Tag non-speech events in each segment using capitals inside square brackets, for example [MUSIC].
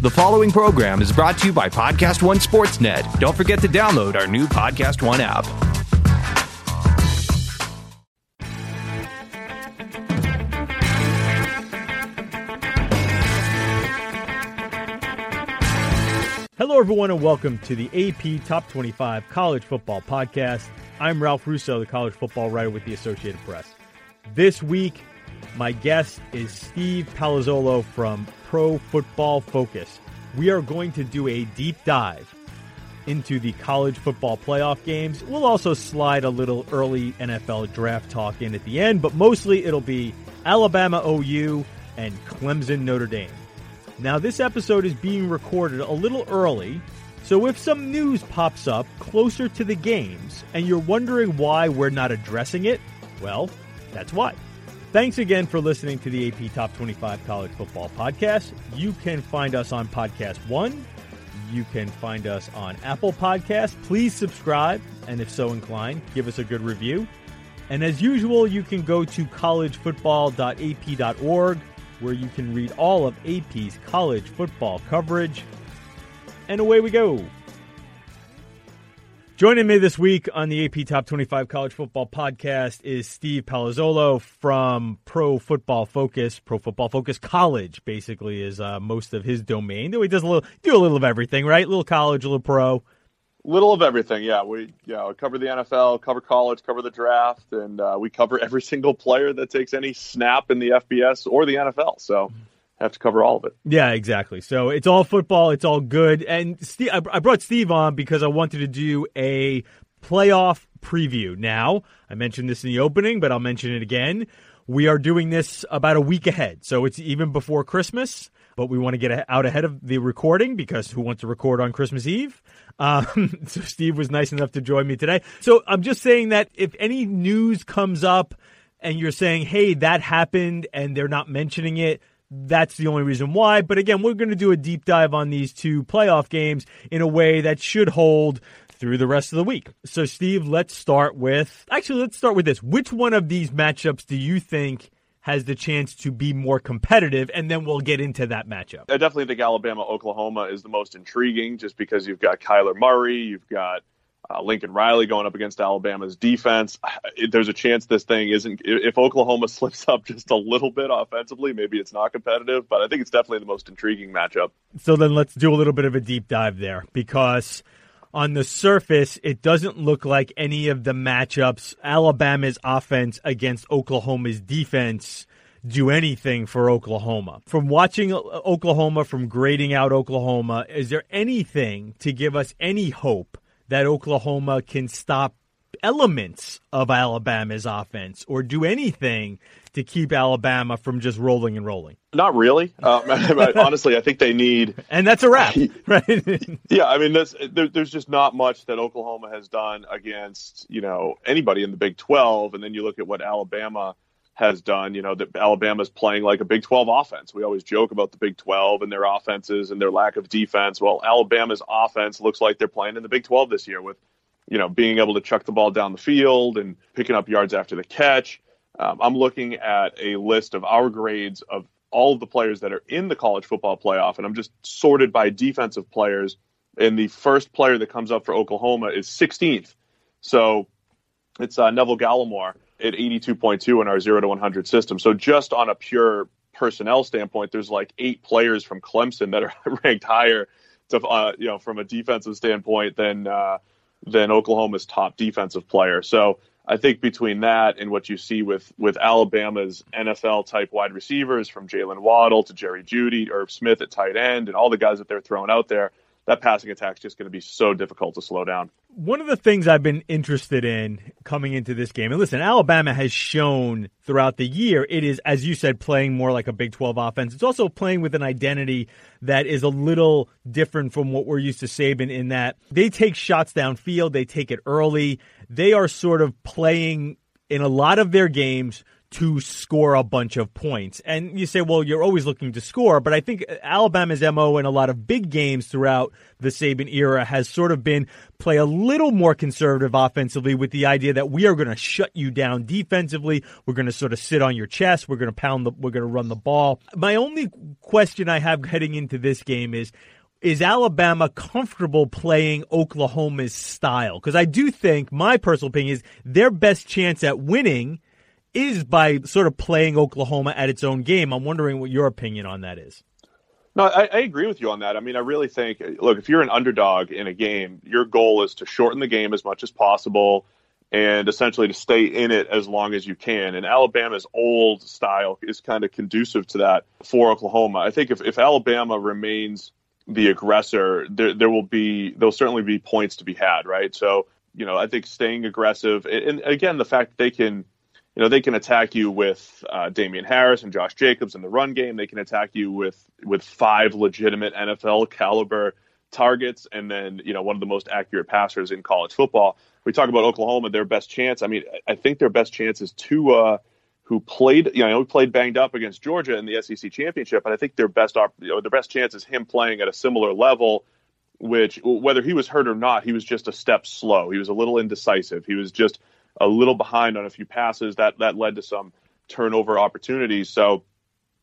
The following program is brought to you by Podcast One Sportsnet. Don't forget to download our new Podcast One app. Hello, everyone, and welcome to the AP Top 25 College Football Podcast. I'm Ralph Russo, the college football writer with the Associated Press. This week, my guest is Steve Palazzolo from Pro Football Focus. We are going to do a deep dive into the college football playoff games. We'll also slide a little early NFL draft talk in at the end, but mostly it'll be Alabama OU and Clemson Notre Dame. Now, this episode is being recorded a little early, so if some news pops up closer to the games and you're wondering why we're not addressing it, well, that's why. Thanks again for listening to the AP Top 25 College Football Podcast. You can find us on Podcast One. You can find us on Apple Podcasts. Please subscribe, and if so inclined, give us a good review. And as usual, you can go to collegefootball.ap.org where you can read all of AP's college football coverage. And away we go. Joining me this week on the AP Top 25 College Football Podcast is Steve Palazzolo from Pro Football Focus. Pro Football Focus College, basically, is uh, most of his domain. Though he does a little, do a little of everything, right? A little college, a little pro. Little of everything, yeah. We yeah cover the NFL, cover college, cover the draft, and uh, we cover every [LAUGHS] single player that takes any snap in the FBS or the NFL. So have to cover all of it. Yeah, exactly. So it's all football. It's all good. And Steve, I brought Steve on because I wanted to do a playoff preview. Now, I mentioned this in the opening, but I'll mention it again. We are doing this about a week ahead. So it's even before Christmas, but we want to get out ahead of the recording because who wants to record on Christmas Eve? [LAUGHS] Um, so Steve was nice enough to join me today. So I'm just saying that if any news comes up and you're saying, hey, that happened and they're not mentioning it, that's the only reason why. But again, we're going to do a deep dive on these two playoff games in a way that should hold through the rest of the week. So, Steve, let's start with actually, let's start with this. Which one of these matchups do you think has the chance to be more competitive? And then we'll get into that matchup. I definitely think Alabama Oklahoma is the most intriguing just because you've got Kyler Murray, you've got uh, Lincoln Riley going up against Alabama's defense. [SIGHS] There's a chance this thing isn't. If Oklahoma [LAUGHS] slips up just a little bit offensively, maybe it's not competitive. But I think it's definitely the most intriguing matchup. So then let's do a little bit of a deep dive there because on the surface, it doesn't look like any of the matchups, Alabama's offense against Oklahoma's defense, do anything for Oklahoma. From watching Oklahoma, from grading out Oklahoma, is there anything to give us any hope that Oklahoma can stop elements of Alabama's offense or do anything to keep Alabama from just rolling and rolling? Not really. Um, [LAUGHS] [LAUGHS] honestly, I think they need, and that's a wrap, [LAUGHS] right? yeah, I mean, there, there's just not much that Oklahoma has done against you know anybody in the Big 12, and then you look at what Alabama has done. You know that Alabama's playing like a Big 12 offense. We always joke about the Big 12 and their offenses and their lack of defense. Well, Alabama's offense looks like they're playing in the Big 12 this year with you know being able to chuck the ball down the field and picking up yards after the catch. Um, I'm looking at a list of our grades of all of the players that are in the college football playoff, and I'm just sorted by defensive players. And the first player that comes up for Oklahoma is 16th. So it's uh, Neville Gallimore at 82.2 in our 0 to 100 system. So just on a pure personnel standpoint, there's like eight players from Clemson that are [LAUGHS] ranked higher to, uh, you know, from a defensive standpoint than, uh, than Oklahoma's top defensive player. So I think between that and what you see with, with Alabama's NFL type wide receivers from Jaylen Waddle to Jerry Jeudy Irv Smith at tight end, and all the guys that they're throwing out there, that passing attack is just going to be so difficult to slow down. One of the things I've been interested in coming into this game, and listen, Alabama has shown throughout the year it is, as you said, playing more like a Big 12 offense. It's also playing with an identity that is a little different from what we're used to Saban in that they take shots downfield, they take it early. They are sort of playing in a lot of their games to score a bunch of points. And you say, well, you're always looking to score, but I think Alabama's MO in a lot of big games throughout the Saban era has sort of been play a little more conservative offensively with the idea that we are going to shut you down defensively. We're going to sort of sit on your chest. We're going to pound the, we're going to run the ball. My only question I have heading into this game is, is Alabama comfortable playing Oklahoma's style? Because I do think my personal opinion is their best chance at winning is by sort of playing Oklahoma at its own game. I'm wondering what your opinion on that is. No, I, I, agree with you on that. I mean, I really think, look, if you're an underdog in a game, your goal is to shorten the game as much as possible and essentially to stay in it as long as you can. And Alabama's old style is kind of conducive to that for Oklahoma. I think if, if Alabama remains the aggressor, there, there will be, there'll certainly be points to be had, right? So, you know, I think staying aggressive, and again, the fact that they can, you know, they can attack you with uh, Damien Harris and Josh Jacobs in the run game. They can attack you with with five legitimate NFL caliber targets, and then you know one of the most accurate passers in college football. We talk about Oklahoma, their best chance. I mean, I think their best chance is Tua, who played, you know, played banged up against Georgia in the SEC championship, and I think their best, you know, their best chance is him playing at a similar level. Which, whether he was hurt or not, he was just a step slow. He was a little indecisive. He was just a little behind on a few passes. That that led to some turnover opportunities. So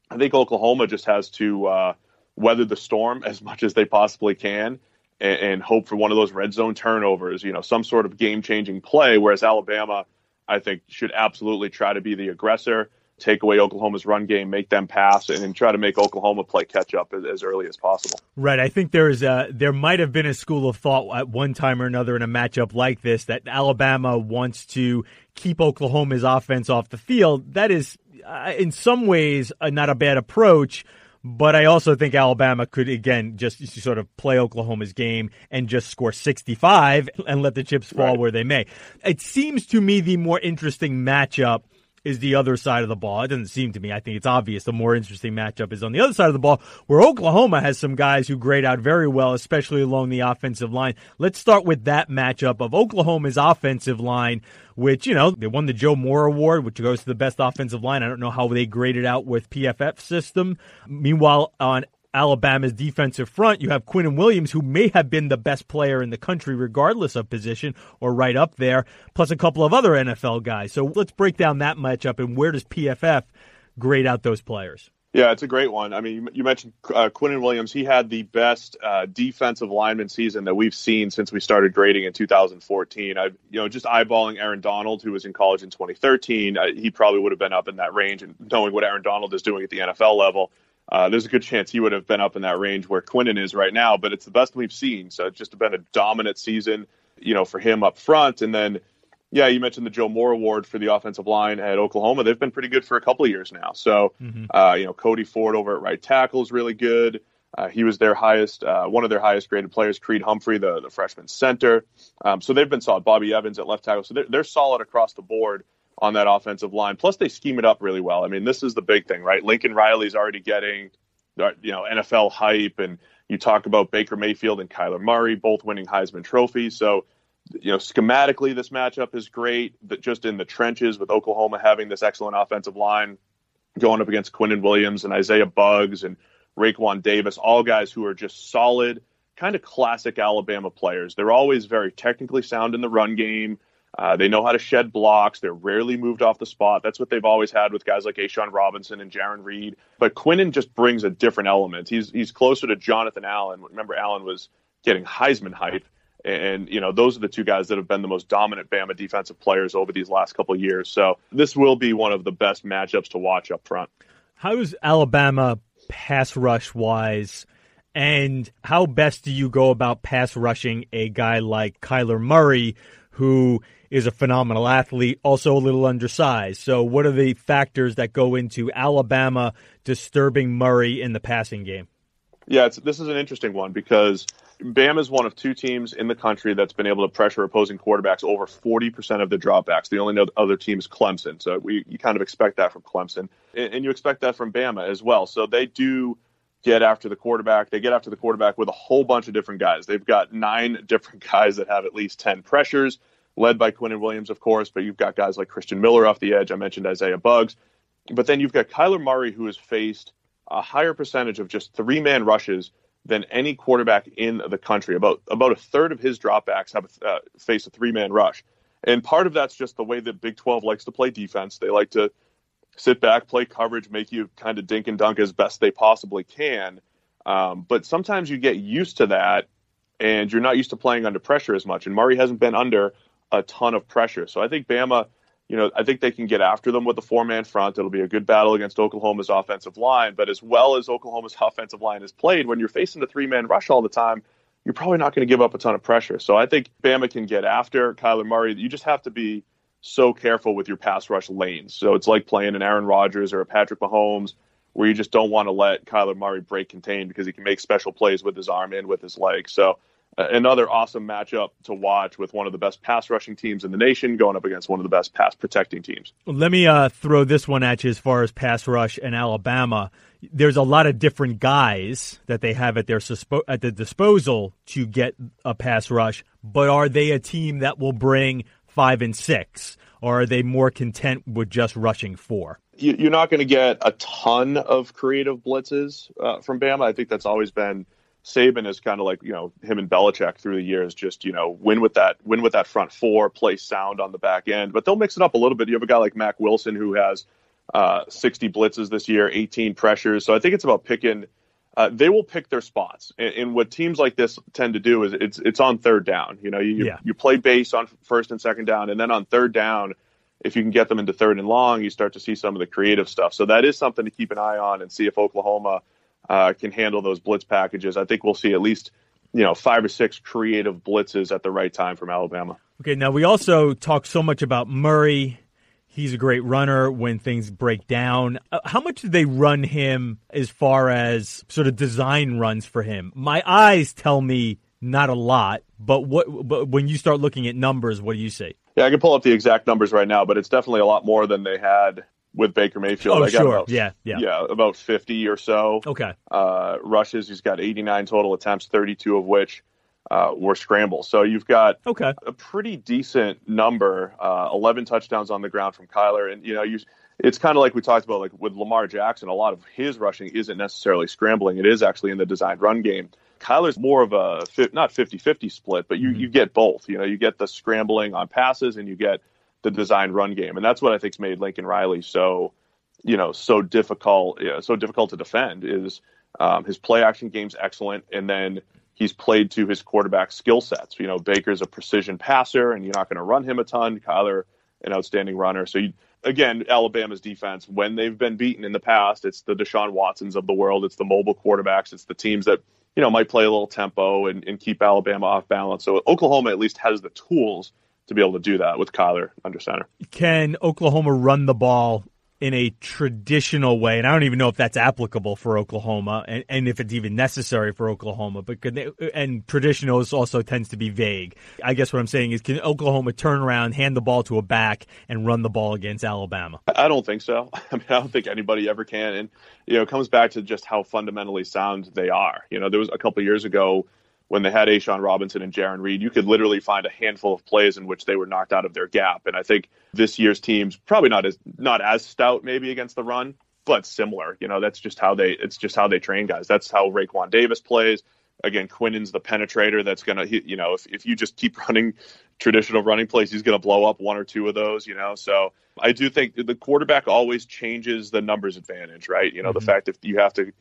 I think Oklahoma just has to uh, weather the storm [LAUGHS] as much as they possibly can and, and, hope for one of those red zone turnovers. You know, some sort of game changing play. Whereas Alabama, I think, should absolutely try to be the aggressor take away Oklahoma's run game, make them pass, and, and try to make Oklahoma play catch up as, as, early as possible. Right. I think there is a there might have been a school of thought at one time or another in a matchup like this that Alabama wants to keep Oklahoma's offense off the field. That is, uh, in some ways, uh, not a bad approach. But I also think Alabama could again just sort of play Oklahoma's game and just score 65 and let the chips fall right. where they may. It seems to me the more interesting matchup is the other side of the ball. It doesn't seem to me. I think it's obvious the more interesting matchup is on the other side of the ball, where Oklahoma has some guys who grade out very well, especially along the offensive line. Let's start with that matchup of Oklahoma's offensive line, which, you know, they won the Joe Moore Award, which goes to the best offensive line. I don't know how they graded out with PFF system. Meanwhile, on Alabama's defensive front, you have Quinnen Williams, who may have been the best player in the country, regardless of position, or right up there, plus a couple of other NFL guys. So let's break down that matchup and where does PFF grade out those players? Yeah, it's a great one. I mean, you mentioned uh, and Williams. He had the best uh, defensive lineman season that we've seen since we started grading in 2014. I, you know, just eyeballing Aaron Donald, who was in college in 2013, uh, he probably would have been up in that range. And knowing what Aaron Donald is doing at the NFL level, uh, there's a good chance he would have been up in that range where Quinnen is right now, but it's the best we've seen. So it's just been a dominant season, you know, for him up front. And then, yeah, you mentioned the Joe Moore Award for the offensive line at Oklahoma. They've been pretty good for a couple of years now. So, mm-hmm. uh, you know, Cody Ford over at right tackle is really good. Uh, he was their highest, uh, one of their highest graded players. Creed Humphrey, the the freshman center. Um, so they've been solid. Bobby Evans at left tackle. So they're, they're solid across the board on that offensive line. Plus, they scheme it up really well. I mean, this is the big thing, right? Lincoln Riley's already getting, you know, NFL hype, and you talk about Baker Mayfield and Kyler Murray both winning Heisman trophies. So, you know, schematically, this matchup is great. That just in the trenches with Oklahoma having this excellent offensive line, going up against Quinnen Williams and Isaiah Buggs and Raekwon Davis, all guys who are just solid, kind of classic Alabama players. They're always very technically sound in the run game. Uh, they know how to shed blocks. They're rarely moved off the spot. That's what they've always had with guys like A'Shawn Robinson and Jarran Reed. But Quinnen just brings a different element. He's he's closer to Jonathan Allen. Remember, Allen was getting Heisman hype, and you know those are the two guys that have been the most dominant Bama defensive players over these last couple years. So this will be one of the best matchups to watch up front. How's Alabama pass rush wise? And how best do you go about pass rushing a guy like Kyler Murray, who is a phenomenal athlete, also a little undersized. So, what are the factors that go into Alabama disturbing Murray in the passing game? Yeah, this is an interesting one because Bama is one of two teams in the country that's been able to pressure opposing quarterbacks over 40% of the dropbacks. The only other team is Clemson. So we, you kind of expect that from Clemson. And, and you expect that from Bama as well. So they do get after the quarterback. They get after the quarterback with a whole bunch of different guys. They've got nine different [LAUGHS] guys that have at least 10 pressures. led by Quinnen Williams, of course, but you've got guys like Christian Miller off the edge. I mentioned Isaiah Buggs. But then you've got Kyler Murray, who has faced a higher percentage of just three man rushes than any quarterback in the country. About about a third of his dropbacks have uh, faced a three man rush, and part of that's just the way that Big Twelve likes to play defense. They like to sit back, play coverage, make you kind of dink and dunk as best they possibly can. Um, but sometimes you get used to that, and you're not used to playing under pressure as much. And Murray hasn't been under a ton of pressure, so I think Bama you know, I think they can get after them with a four man front. It'll be a good battle against Oklahoma's offensive line. But as well as Oklahoma's [LAUGHS] offensive line has played, when you're facing the three man rush all the time, you're probably not going to give up a ton of pressure. So I think Bama can get after Kyler Murray. You just have to be so careful with your pass rush lanes. So it's like playing an Aaron Rodgers or a Patrick Mahomes, where you just don't want to let Kyler Murray break contain because he can make special plays with his arm and with his leg. So another awesome matchup to watch with one of the best pass rushing teams in the nation going up against one of the best pass protecting teams. Let me uh, throw this one at you as far as pass rush and Alabama. There's a lot of different guys that they have at their at the disposal to get a pass rush, but are they a team that will bring five and six, or are they more content with just rushing four? You're not going to get a ton of creative blitzes uh, from Bama. I think that's always been Saban is kind of like you know him and Belichick through the years, just you know win with that win with that front four, play sound on the back end. But they'll mix it up a little bit. You have a guy like Mack Wilson who has uh, 60 blitzes this year, 18 pressures. So I think it's about picking. Uh, they will pick their spots, and, and, what teams like this tend to do is it's it's on third down. You know, you yeah. you play base on first and second down, and then on third down, if you can get them into third and long, you start to see some of the creative stuff. So that is something to keep an eye on and see if Oklahoma uh, can handle those blitz packages. I think we'll see at least you know five or six creative blitzes at the right time from Alabama. Okay, now we also talk so much about Murray. He's a great runner when things break down. Uh, how much do they run him as far as sort of design runs for him? My eyes tell me not a lot, but what? But when you start looking at numbers, what do you see? Yeah, I can pull up the exact numbers right now, but it's definitely a lot more than they had with Baker Mayfield. Oh, I got sure. About, yeah, yeah. Yeah, about 50 or so. Okay. Uh, rushes. He's got 89 total attempts, 32 of which uh, were scrambles. So you've got okay. a pretty decent number, uh, 11 touchdowns on the ground from Kyler. And, you know, you, it's kind of like we talked about, like with Lamar Jackson, a lot of his rushing isn't necessarily scrambling. It is actually in the designed run game. Kyler's more of a, not 50 50 split, but you, mm-hmm. you get both. You know, you get the scrambling on passes and you get – the design run game, and that's what I think's made Lincoln Riley so, you know, so difficult, you know, so difficult to defend. Is um, his play action game's excellent, and then he's played to his quarterback skill sets. You know, Baker's a precision passer, and you're not going to run him a ton. Kyler, an outstanding runner. So you, again, Alabama's defense, when they've been beaten in the past, it's the Deshaun Watsons of the world. It's the mobile quarterbacks. It's the teams that you know might play a little tempo and, and keep Alabama off balance. So Oklahoma at least has the tools to be able to do that with Kyler under center. Can Oklahoma run the ball in a traditional way, and I don't even know if that's applicable for Oklahoma, and, and if it's even necessary for Oklahoma. But they, and traditional also tends to be vague. I guess what I'm saying is, can Oklahoma turn around, hand the ball to a back, and run the ball against Alabama? I don't think so. [LAUGHS] I mean, I don't think anybody ever can. And you know, it comes back to just how fundamentally sound they are. You know, there was a couple years ago when they had A'Shawn Robinson and Jarran Reed, you could literally find a handful of plays in which they were knocked out of their gap. And I think this year's team's probably not as not as stout maybe against the run, but similar. You know, that's just how they it's just how they train guys. That's how Raekwon Davis plays. Again, Quinnen's the penetrator that's gonna you know, if if you just keep [LAUGHS] running traditional running plays, he's gonna blow up one or two of those, you know. So I do think the quarterback always changes the numbers advantage, right? You know, mm-hmm. the fact that you have to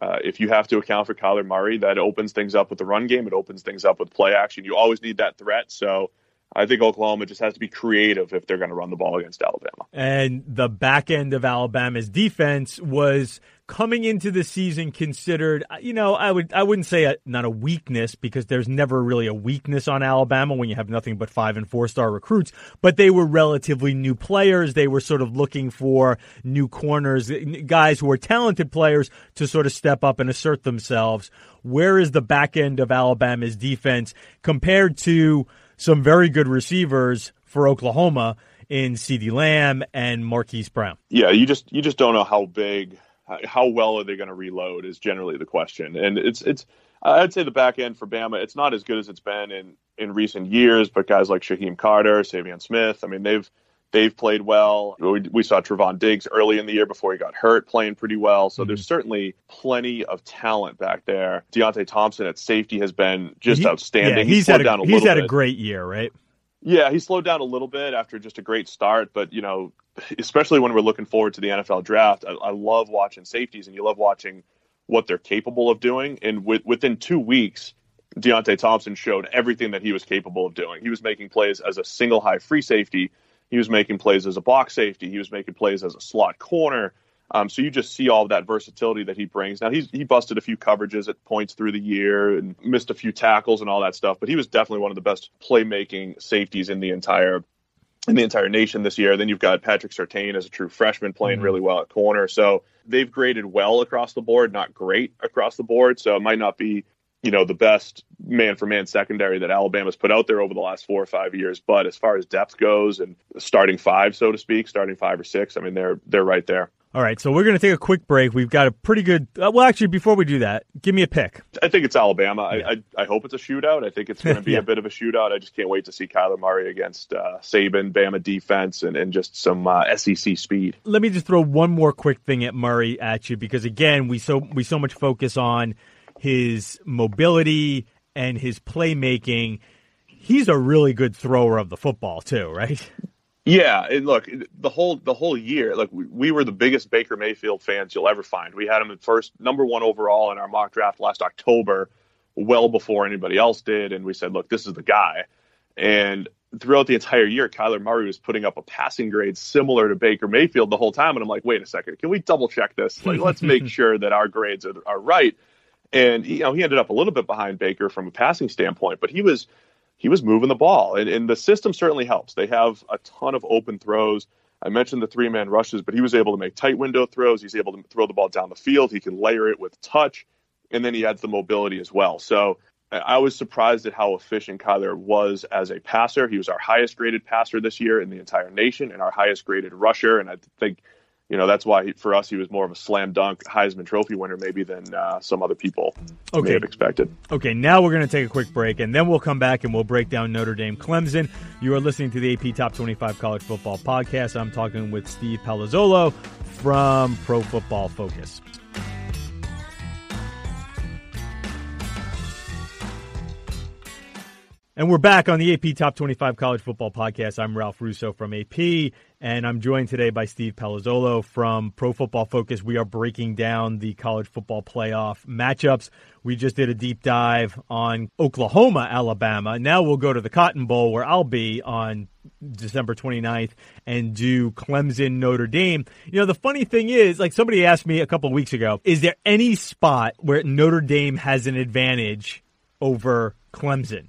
uh, if you have to account for Kyler Murray, that opens things up with the run game. It opens things up with play action. You always need that threat. So I think Oklahoma just has to be creative if they're going to run the ball against Alabama. And the back end of Alabama's defense was coming into the season considered, you know, I would I wouldn't say a, not a weakness because there's never really a weakness on Alabama when you have nothing but five and four star recruits, but they were relatively new players. They were sort of looking for new corners, guys who are talented players to sort of step up and assert themselves. Where is the back end of Alabama's defense compared to some very good receivers for Oklahoma in CeeDee Lamb and Marquise Brown? Yeah, you just you just don't know how big how well are they going to reload is generally the question. And it's it's I'd say the back end for Bama, it's not as good as it's been in in recent years, but guys like Shyheim Carter, Saivion Smith, I mean, they've they've played well. We, we, saw Trevon Diggs early in the year before he got hurt playing pretty well. So mm-hmm. there's certainly plenty of talent back there. Deionte Thompson at safety has been just he, outstanding. Yeah, he's, he's had a, a he's had bit. a great year, right? Yeah, he slowed down a little bit after just a great start, but you know, especially when we're looking forward to the NFL draft, I, I love watching safeties, and you love watching what they're capable of doing. And with, within two weeks, Deionte Thompson showed everything that he was capable of doing. He was making plays as a single high free safety. He was making plays as a box safety. He was making plays as a slot corner. Um, so you just see all of that versatility that he brings. Now he's he busted a few coverages at points through the year and missed a few tackles and all that stuff, but he was definitely one of the best playmaking safeties in the entire in the entire nation this year. Then you've got Patrick Surtain as a true freshman playing mm-hmm. really well at corner. So they've graded well across the board, not great across the board. So it might not be you know the best man for man secondary that Alabama's put out there over the last four or five years. But as far as depth goes and starting five, so to speak, starting five or six, I mean they're they're right there. All right, so we're going to take a quick break. We've got a pretty good. Uh, well, actually, before we do that, give me a pick. I think it's Alabama. Yeah. I, I, I hope it's a shootout. I think it's going to be [LAUGHS] yeah. a bit of a shootout. I just can't wait to see Kyler Murray against uh, Saban, Bama defense, and, and just some uh, SEC speed. Let me just throw one more quick thing at Murray at you because again, we so we so much focus on his mobility and his playmaking. He's a really good thrower of the football too, right? Yeah, and look, the whole the whole year, like we, we, were the biggest Baker Mayfield fans you'll ever find. We had him at first number one overall in our mock draft last October, well before anybody else did, and we said, look, this is the guy. And throughout the entire year, Kyler Murray was putting up a passing grade similar to Baker Mayfield the whole time, and I'm like, wait a second, can we double check this? Like, let's make [LAUGHS] sure that our grades are, are right. And you know, he ended up a little bit behind Baker from a passing standpoint, but he was he was moving the ball, and, and the system certainly helps. They have a ton of open throws. I mentioned the three man rushes, but he was able to make tight window throws. He's able to throw the ball down the field. He can layer it with touch, and then he adds the mobility as well. So I was surprised at how efficient Kyler was as a passer. He was our highest graded passer this year in the entire nation and our highest graded rusher. And I think you know that's why he, for us he was more of a slam dunk Heisman Trophy winner maybe than uh, some other people okay. may have expected. Okay, now we're going to take a quick break and then we'll come back and we'll break down Notre Dame Clemson. You are listening to the AP Top 25 College Football Podcast. I'm talking with Steve Palazzolo from Pro Football Focus. And we're back on the AP Top 25 College Football Podcast. I'm Ralph Russo from AP, and I'm joined today by Steve Palazzolo from Pro Football Focus. We are breaking down the college football playoff matchups. We just did a deep dive on Oklahoma, Alabama. Now we'll go to the Cotton Bowl, where I'll be on December 29th and do Clemson Notre Dame. You know, the funny thing is, like somebody asked me a couple weeks ago, is there any spot where Notre Dame has an advantage over Clemson?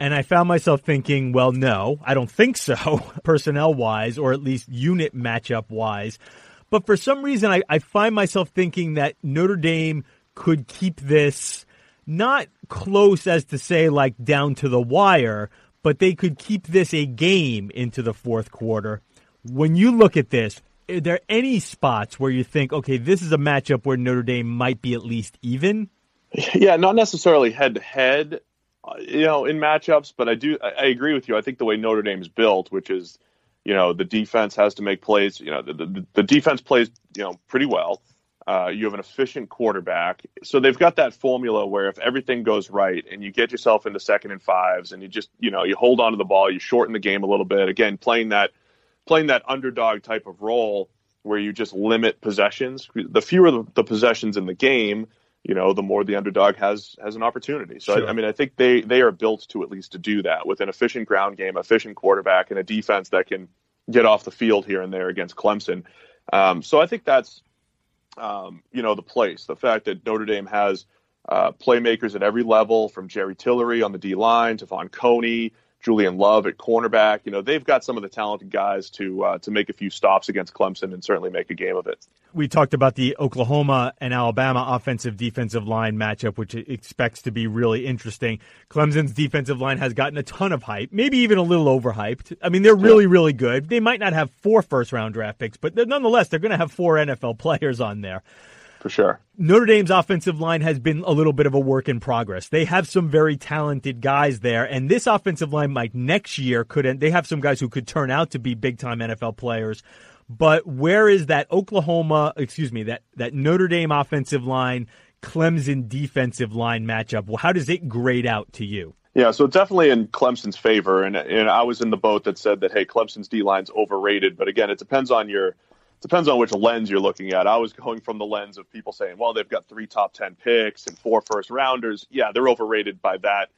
And I found myself thinking, well, no, I don't think so, [LAUGHS] personnel wise, or at least unit matchup wise. But for some reason, I, I find myself thinking that Notre Dame could keep this not close as to say like down to the wire, but they could keep this a game into the fourth quarter. When you look at this, are there any spots where you think, okay, this is a matchup where Notre Dame might be at least even? [LAUGHS] Yeah, not necessarily head to head you know, in matchups, but I do I agree with you. I think the way Notre Dame is built, which is, you know, the defense has to make plays. You know, the the, the defense plays, you know, pretty well. Uh, you have an efficient quarterback, so they've got that formula where if everything goes right and you get yourself into second and fives and you just, you know, you hold on to the ball, you shorten the game a little bit. Again, playing that playing that underdog type of role where you just limit possessions. The fewer the, the possessions in the game, you know, the more the underdog has has an opportunity. So sure. I, I, mean, I think they they are built to at least to do that with an efficient ground game, efficient quarterback, and a defense that can get off the field here and there against Clemson. Um, so I think that's um, you know the place. The fact that Notre Dame has uh, playmakers at every level, from Jerry Tillery on the D line to Von Coney Julian Love at cornerback. You know, they've got some of the talented guys to uh, to make a few stops against Clemson and certainly make a game of it. We talked about the Oklahoma and Alabama offensive defensive line matchup, which expects to be really interesting. Clemson's defensive line has gotten a ton of hype, maybe even a little overhyped. I mean, they're really, really good. They might not have four first round draft picks, but nonetheless, they're going to have four NFL [LAUGHS] players on there. For sure. Notre Dame's offensive line has been a little bit of a work in progress. They have some very talented guys there, and this offensive line might next year could they have some guys who could turn out to be big time NFL players. But where is that Oklahoma, excuse me, that, that Notre Dame offensive line, Clemson defensive line matchup? Well, how does it grade out to you? Yeah, so definitely in Clemson's favor, and and I was in the boat that said that hey, Clemson's D line's overrated, but again, it depends on your depends on which lens you're looking at. I was going from the lens of people saying, well, they've got three top 10 picks and four first rounders. Yeah, they're overrated by that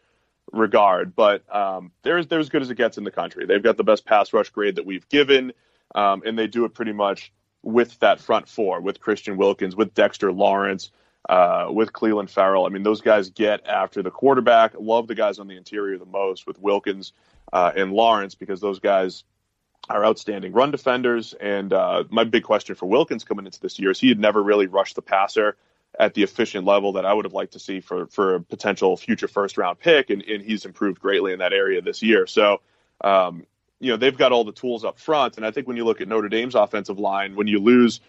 regard, but um, they're, they're as good as it gets in the country. They've got the best pass rush grade that we've given, um, and they do it pretty much with that front four, with Christian Wilkins, with Dexter Lawrence, uh, with Clelin Ferrell. I mean, those guys get after the quarterback. Love the guys on the interior the most with Wilkins uh, and Lawrence because those guys – are outstanding run defenders. And uh, my big question for Wilkins coming into this year is he had never really rushed the passer at the efficient level that I would have liked to see for for a potential future first round pick, and, and he's improved greatly in that area this year. So, um, you know, they've got all the tools up front, and I think when you look at Notre Dame's offensive line, when you lose,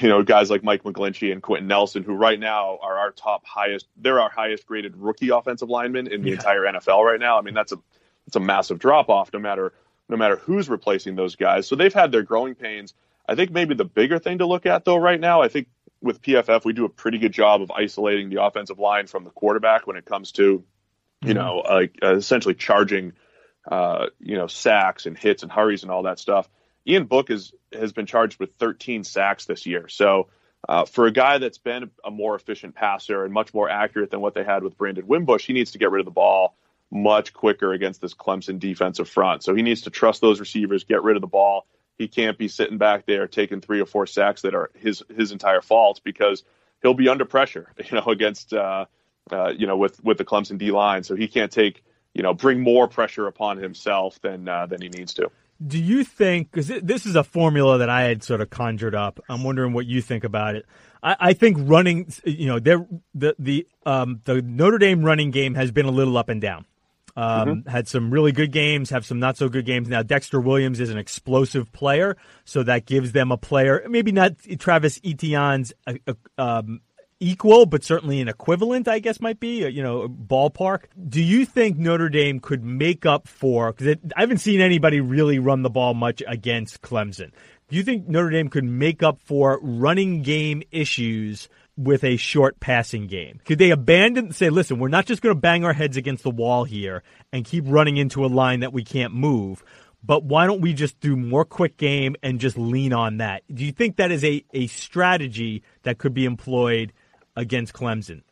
you know, guys like Mike McGlinchey and Quenton Nelson, who right now are our top highest, they're our highest graded rookie offensive linemen in the yeah. entire NFL right now. I mean, that's a it's a massive drop off, no matter no matter who's replacing those guys. So they've had their growing pains. I think maybe the bigger thing to look at though right now, I think with PFF we do a pretty good job of isolating the offensive line from the quarterback when it comes to, you mm-hmm. know, like uh, essentially charging, uh, you know, sacks and hits and hurries and all that stuff. Ian Book is has been charged with 13 sacks this year. So uh, for a guy that's been a more efficient passer and much more accurate than what they had with Brandon Wimbush, he needs to get rid of the ball much quicker against this Clemson defensive front. So he needs to trust those receivers, get rid of the ball. He can't be sitting back there taking three or four sacks that are his his entire fault because he'll be under pressure, [LAUGHS] you know, against uh, uh, you know with with the Clemson D line. So he can't take you know bring more pressure upon himself than uh, than he needs to. Do you think because this is a formula that I had sort of conjured up? I'm wondering what you think about it. I, think running, you know, the the um, the Notre Dame running game has been a little up and down. Um, mm-hmm. Had some really good games, have some not so good games. Now, Dexter Williams is an explosive player, so that gives them a player, maybe not Travis Etienne's uh, uh, um, equal, but certainly an equivalent, I guess, might be, uh, you know, ballpark. Do you think Notre Dame could make up for, because I haven't seen anybody really run the ball much against Clemson. Do you think Notre Dame could make up for running game issues with a short passing game? Could they abandon, say, listen, we're not just going to bang our heads against the wall here and keep running into a line that we can't move, but why don't we just do more quick game and just lean on that? Do you think that is a, a strategy that could be employed against Clemson?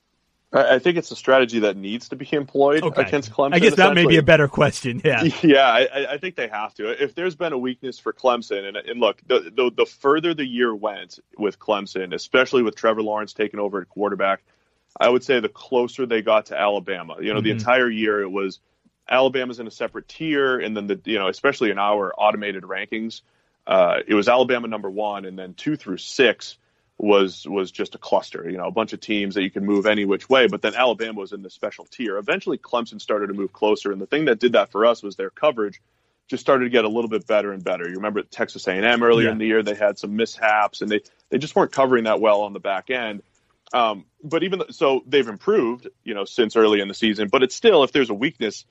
I think it's a strategy that needs to be employed okay. against Clemson. I guess that may be a better question. Yeah, [LAUGHS] yeah, I, I, think they have to. If there's been a weakness for Clemson, and, and look, the, the, the further the year went with Clemson, especially with Trevor Lawrence taking over at quarterback, I would say the closer they got to Alabama. You know, mm-hmm. the entire year it was Alabama's in a separate tier, and then the you know, especially in our automated rankings, uh, it was Alabama number one, and then two through six was was just a cluster, you know, a bunch of teams that you can move any which way. But then Alabama was in the special tier. Eventually, Clemson started to move closer, and the thing that did that for us was their coverage just started to get a little bit better and better. You remember Texas A&M earlier yeah. in the year; they had some mishaps, and they they just weren't covering that well on the back end. Um, but even so, they've improved, you know, since early in the season. But it's still, if there's a weakness,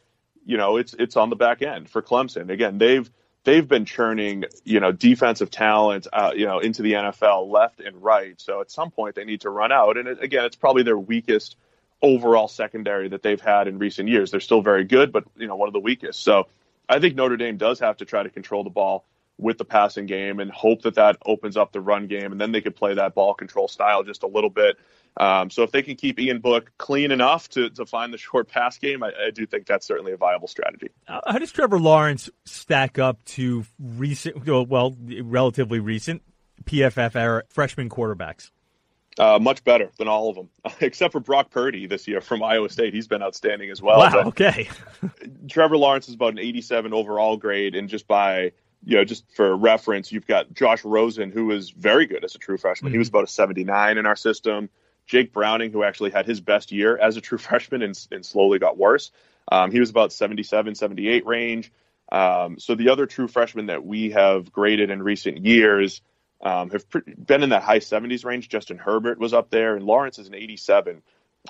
you know, it's it's on the back end for Clemson. Again, they've they've been churning, you know, defensive talent, uh, you know, into the NFL left and right. So at some point they need to run out. And it, again, it's probably their weakest overall secondary that they've had in recent years. They're still very good, but you know, one of the weakest. So I think Notre Dame does have to try to control the ball with the passing game and hope that that opens up the run game, and then they could play that ball control style just a little bit. Um, so if they can keep Ian Book clean enough to, to find the short pass game, I, I do think that's certainly a viable strategy. How does Trevor Lawrence stack up to recent, well, relatively recent PFF era freshman quarterbacks? Uh, much better than all of them, [LAUGHS] except for Brock Purdy this year from Iowa State. He's been outstanding as well. Wow. But okay. [LAUGHS] Trevor Lawrence is about an 87 overall grade, and just by you know, just for reference, you've got Josh Rosen, who was very good as a true freshman. Mm-hmm. He was about a 79 in our system. Jake Browning, who actually had his best year as a true [LAUGHS] freshman and, and slowly got worse. Um, he was about 77, 78 range. Um, so the other true freshman that we have graded in recent years, um, have been in that high 70s range. Justin Herbert was up there, and Lawrence is an 87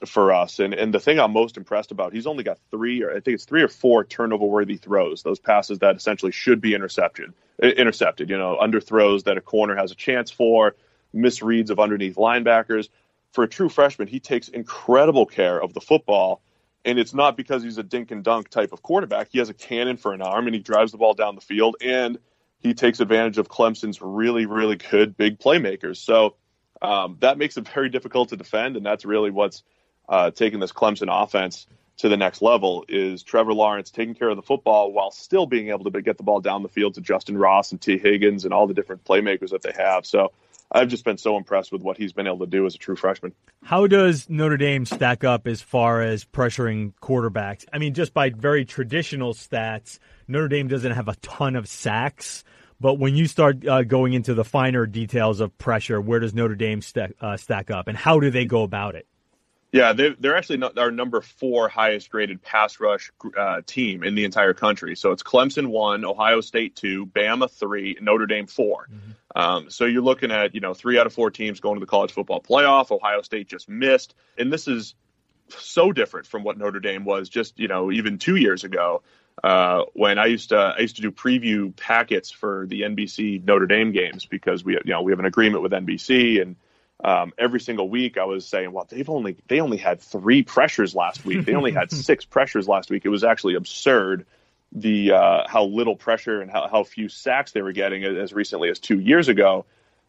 for us. And and the thing I'm most impressed about, he's only got three, or I think it's three or four turnover worthy throws. Those passes that essentially should be intercepted, intercepted. You know, under throws that a corner has a chance for, misreads of underneath linebackers. For a true freshman, he takes incredible care of the football. And it's not because he's a dink and dunk type of quarterback. He has a cannon for an arm and he drives the ball down the field and he takes advantage of Clemson's really, really good big playmakers. So um, that makes it very difficult to defend. And that's really what's uh, taking this Clemson offense to the next level is Trevor Lawrence taking care of the football while still being able to get the ball down the field to Justyn Ross and Tee Higgins and all the different playmakers that they have. So I've just been so impressed with what he's been able to do as a true freshman. How does Notre Dame stack up as far as pressuring quarterbacks? I mean, just by very traditional stats, Notre Dame doesn't have a ton of sacks. But when you start uh, going into the finer details of pressure, where does Notre Dame st- uh, stack up, and how do they go about it? Yeah, they, they're actually not, our number four highest graded pass rush uh, team in the entire country. So it's Clemson one, Ohio State two, Bama three, Notre Dame 4 mm-hmm. um, so you're looking at you know three out of four teams going to the college football playoff. Ohio State just missed, and this is so different from what Notre Dame was just you know even two years ago uh, when I used to I used to do preview packets for the NBC Notre Dame games because we you know we have an agreement with NBC and um, every single week I was saying, well, they've only they only had three pressures last week. They only had [LAUGHS] six pressures last week. It was actually absurd the uh, how little pressure and how, how few sacks they were getting as recently as two years ago.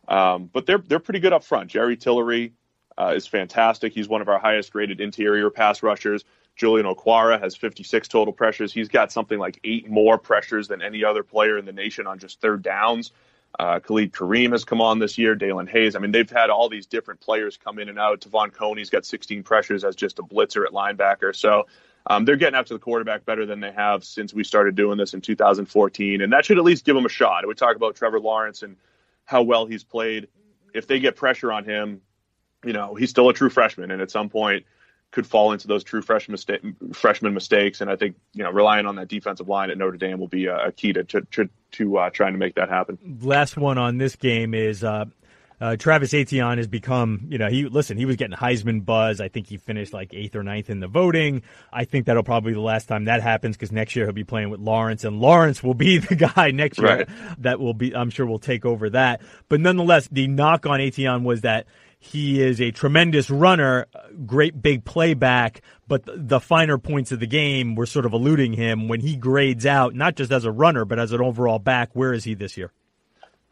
Um, but they're they're pretty good up front. Jerry Tillery uh, is fantastic. He's one of our highest graded interior pass rushers. Julian Okwara has 56 total pressures. He's got something like eight more pressures than any other player in the nation on just third downs. Uh, Khalid Kareem has come on this year. Daelin Hayes. I mean, they've had all these different players come in and out. Te'von Coney's got 16 pressures as just a blitzer at linebacker. So um, they're getting after the quarterback better than they have since we started doing this in 2014. And that should at least give them a shot. We talk about Trevor Lawrence and how well he's played. If they get pressure on him, you know, he's still a true freshman. And at some point, could fall into those true freshman, mistake, freshman mistakes. And I think you know relying on that defensive line at Notre Dame will be a, key to to, to uh, trying to make that happen. Last one on this game is. Uh, uh, Travis Etienne has become, you know, he listen. He was getting Heisman buzz. I think he finished like eighth or ninth in the voting. I think that'll probably be the last time that happens because next year he'll be playing with Lawrence, and Lawrence will be [LAUGHS] the guy next year right. that will be. I'm sure will take over that. But nonetheless, the knock on Etienne was that he is a tremendous runner, great big playback, but the finer points of the game were sort of eluding him when he grades out, not just as a runner, but as an overall back. Where is he this year?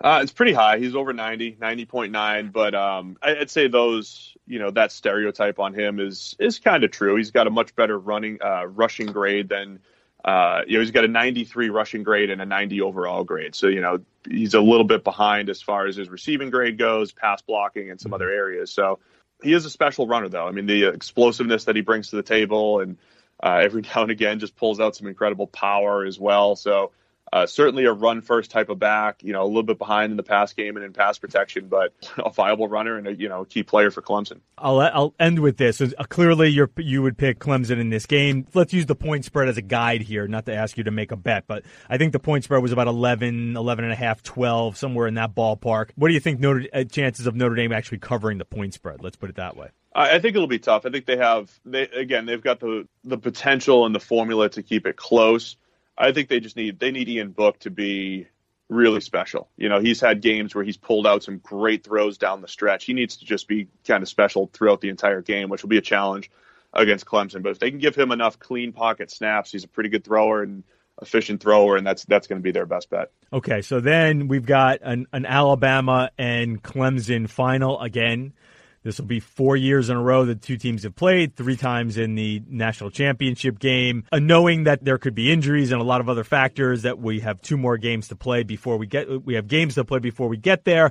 Uh, it's pretty high. He's over 90, 90.9. But um, I'd say those, you know, that stereotype on him is is kind of true. He's got a much better running, uh, rushing grade than uh, you know, he's got a 93 rushing grade and a 90 overall grade. So, you know, he's a little bit behind as far as his receiving grade goes, pass blocking, and some mm-hmm. other areas. So he is a special runner, though. I mean, the explosiveness that he brings to the table and uh, every [LAUGHS] now and again just pulls out some incredible power as well. So, uh, certainly a run first type of back, you know, a little bit behind in the pass game and in pass protection, but [LAUGHS] a viable runner and a you know key player for Clemson. I'll I'll end with this. Uh, clearly, you you would pick Clemson in this game. Let's use the point spread as a guide here, not to ask you to make a bet, but I think the point spread was about 11, 11 and a half, 12, somewhere in that ballpark. What do you think Notre, uh, chances of Notre Dame actually covering the point spread? Let's put it that way. I think it'll be tough. I think they have they again they've got the the potential and the formula to keep it close. I think they just need they need Ian Book to be really special. You know, he's had games where he's pulled out some great throws down the stretch. He needs to just be kind of special throughout the entire game, which will be a challenge against Clemson. But if they can give him enough clean pocket snaps, he's a pretty good thrower and efficient thrower, and that's that's going to be their best bet. Okay, so then we've got an, an Alabama and Clemson final again. This will be four years in a row that two teams have played, three times in the national championship game. Uh, knowing that there could be injuries and a lot of other factors, that we have two more games to play before we get, we have games to play before we get there.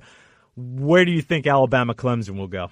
Where do you think Alabama Clemson will go?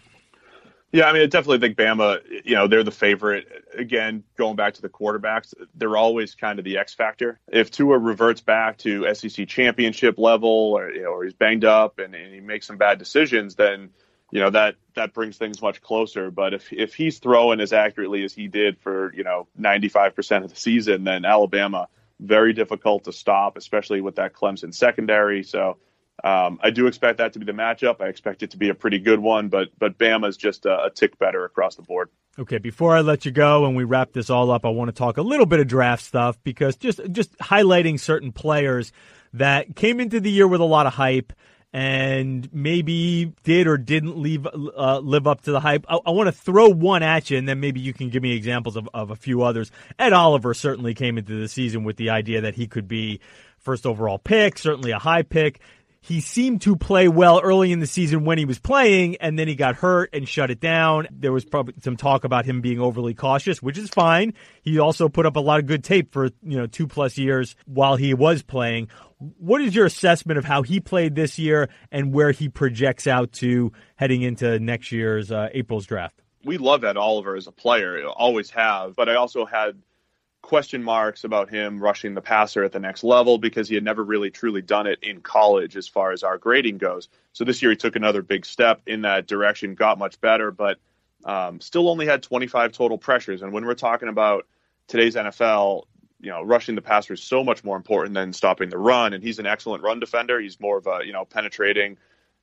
Yeah, I mean, I definitely think Bama, you know, they're the favorite. Again, going back to the quarterbacks, they're always kind of the X factor. If Tua reverts back to SEC championship level or, you know, or he's banged up and, and he makes some bad decisions, then – you know that that brings things much closer. But if if he's throwing as accurately as he did for you know 95% of the season, then Alabama very difficult to stop, especially with that Clemson secondary. So Um, I do expect that to be the matchup. I expect it to be a pretty good one, but but Bama is just a, a tick better across the board. Okay, before I let you go and we wrap this all up, I want to talk a little bit of draft stuff because just just highlighting certain players that came into the year with a lot of hype and maybe did or didn't leave, uh, live up to the hype. I, I want to throw one at you, and then maybe you can give me examples of, of a few others. Ed Oliver certainly came into the season with the idea that he could be first overall pick, certainly a high pick. He seemed to play well early in the season when he was playing, and then he got hurt and shut it down. There was probably some talk about him being overly cautious, which is fine. He also put up a lot of good tape for you know two plus years while he was playing. What is your assessment of how he played this year and where he projects out to heading into next year's uh, April's draft? We love Ed Oliver as a player, always have, but I also had question marks about him rushing the passer at the next level because he had never really truly done it in college as far as our grading goes. So this year he took another big step in that direction, got much better, but um, still only had 25 total pressures. And when we're talking about today's NFL, you know, rushing the passer is so much more important than stopping the run. And he's an excellent run defender. He's more of a, you know, penetrating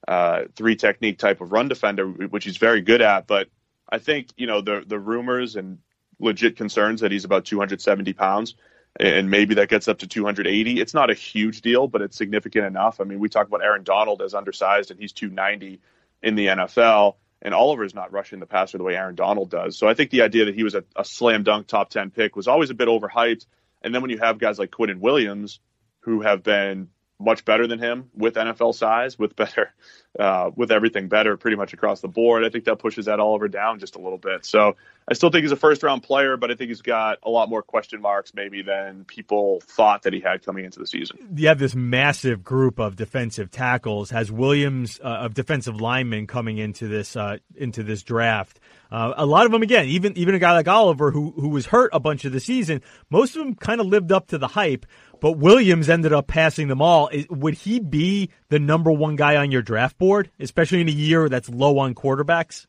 uh, three technique type of run defender, which he's very good at. But I think, you know, the, the rumors and legit concerns that he's about 270 pounds and maybe that gets up to 280. It's not a huge deal, but it's significant enough. I mean, we talk about Aaron Donald as undersized and he's 290 in the NFL and Oliver's not rushing the passer the way Aaron Donald does. So I think the idea that he was a, a slam dunk top 10 pick was always a bit overhyped. And then when you have guys like Quinnen Williams, who have been much better than him with NFL size, with better, [LAUGHS] uh, with everything better pretty much across the board. I think that pushes that Oliver down just a little bit. So I still think he's a first round player, but I think he's got a lot more question marks maybe than people thought that he had coming into the season. You have this massive group of defensive tackles. Has Williams uh, of defensive linemen coming into this uh, into this draft? Uh, a lot of them, again, even even a guy like Oliver, who who was hurt a bunch of the season, most of them kind of lived up to the hype. But Williams ended up passing them all. Would he be the number one guy on your draft board, especially in a year that's low on quarterbacks?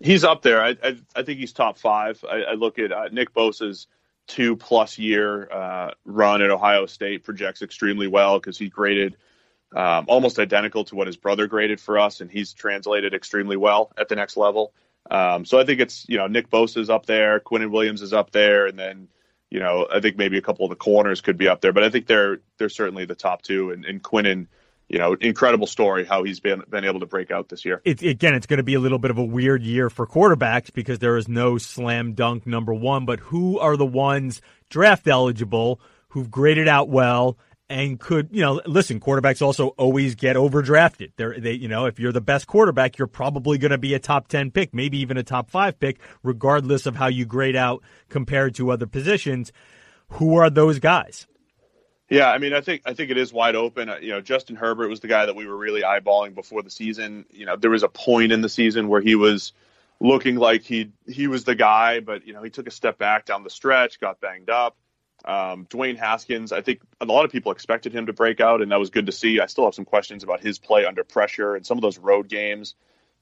He's up there. I I, I think he's top five. I, I look at uh, Nick Bosa's two plus year uh, run at Ohio State projects extremely well because he graded um, almost identical to what his brother graded for us, and he's translated extremely well at the next level. Um, so I think it's you know Nick Bosa is up there, Quinnen Williams is up there, and then you know I think maybe a couple of the corners could be up there, but I think they're they're certainly the top two. And, and Quinnen, you know, incredible story how he's been been able to break out this year. It, again, it's going to be a little bit of a weird year for quarterbacks because there is no slam dunk number one. But who are the ones draft eligible who've graded out well? And could you know listen quarterbacks also always get overdrafted. They're they you know if you're the best quarterback you're probably going to be a top 10 pick maybe even a top 5 pick regardless of how you grade out compared to other positions. Who are those guys? Yeah i mean i think i think it is wide open. Uh, you know justin herbert was the guy that we were really eyeballing before the season. You know there was a point in the season where he was looking like he he was the guy but you know he took a step back down the stretch got banged up um, Dwayne Haskins, I think a lot of people expected him to break out, and that was good to see. I still have some questions about his play under pressure and some of those road games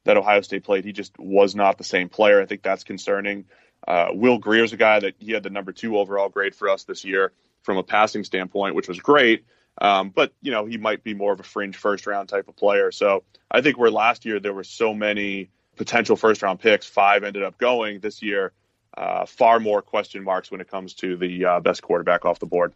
that Ohio State played. He just was not the same player. I think that's concerning. Uh, Will Grier's a guy that he had the number two overall grade for us this year from a passing standpoint, which was great. Um, but you know he might be more of a fringe first round type of player. So I think where last year there were so many potential first round picks, five ended up going. This year uh, far more question marks when it comes to the uh, best quarterback off the board.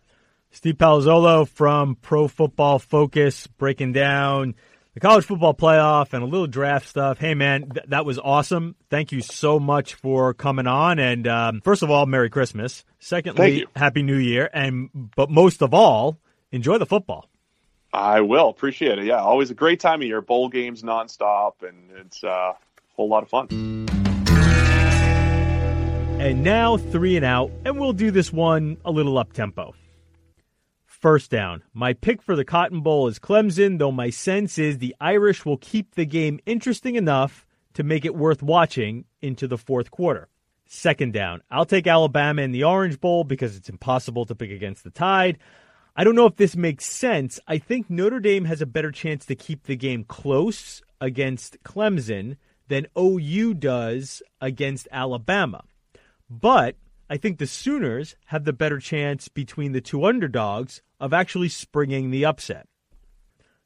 Steve Palazzolo from Pro Football Focus breaking down the college football playoff and a little draft stuff. Hey, man, th- that was awesome. Thank you so much for coming on. And um, first of all, Merry Christmas. Secondly, Happy New Year. And but most of all, enjoy the football. I will appreciate it. Yeah, always a great time of year. Bowl games nonstop, and it's uh, a whole lot of fun. And now three and out, and we'll do this one a little up tempo. First down. My pick for the Cotton Bowl is Clemson, though my sense is the Irish will keep the game interesting enough to make it worth watching into the fourth quarter. Second down. I'll take Alabama in the Orange Bowl because it's impossible to pick against the Tide. I don't know if this makes sense. I think Notre Dame has a better chance to keep the game close against Clemson than OU does against Alabama. But I think the Sooners have the better chance between the two underdogs of actually springing the upset.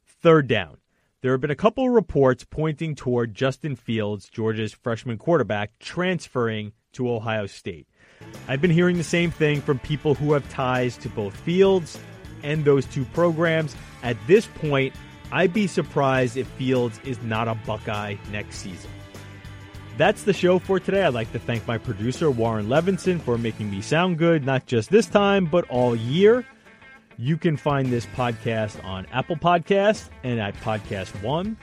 Third down. There have been a couple of reports pointing toward Justin Fields, Georgia's freshman quarterback, transferring to Ohio State. I've been hearing the same thing from people who have ties to both Fields and those two programs. At this point, I'd be surprised if Fields is not a Buckeye next season. That's the show for today. I'd like to thank my producer, Warren Levinson, for making me sound good, not just this time, but all year. You can find this podcast on Apple Podcasts and at Podcast One.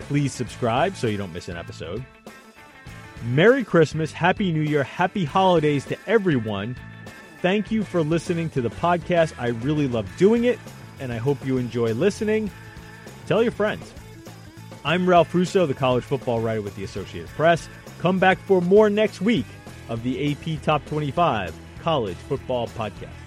Please subscribe so you don't miss an episode. Merry Christmas, Happy New Year, Happy Holidays to everyone. Thank you for listening to the podcast. I really love doing it, and I hope you enjoy listening. Tell your friends. I'm Ralph Russo, the college football writer with the Associated Press. Come back for more next week of the AP Top 25 College Football Podcast.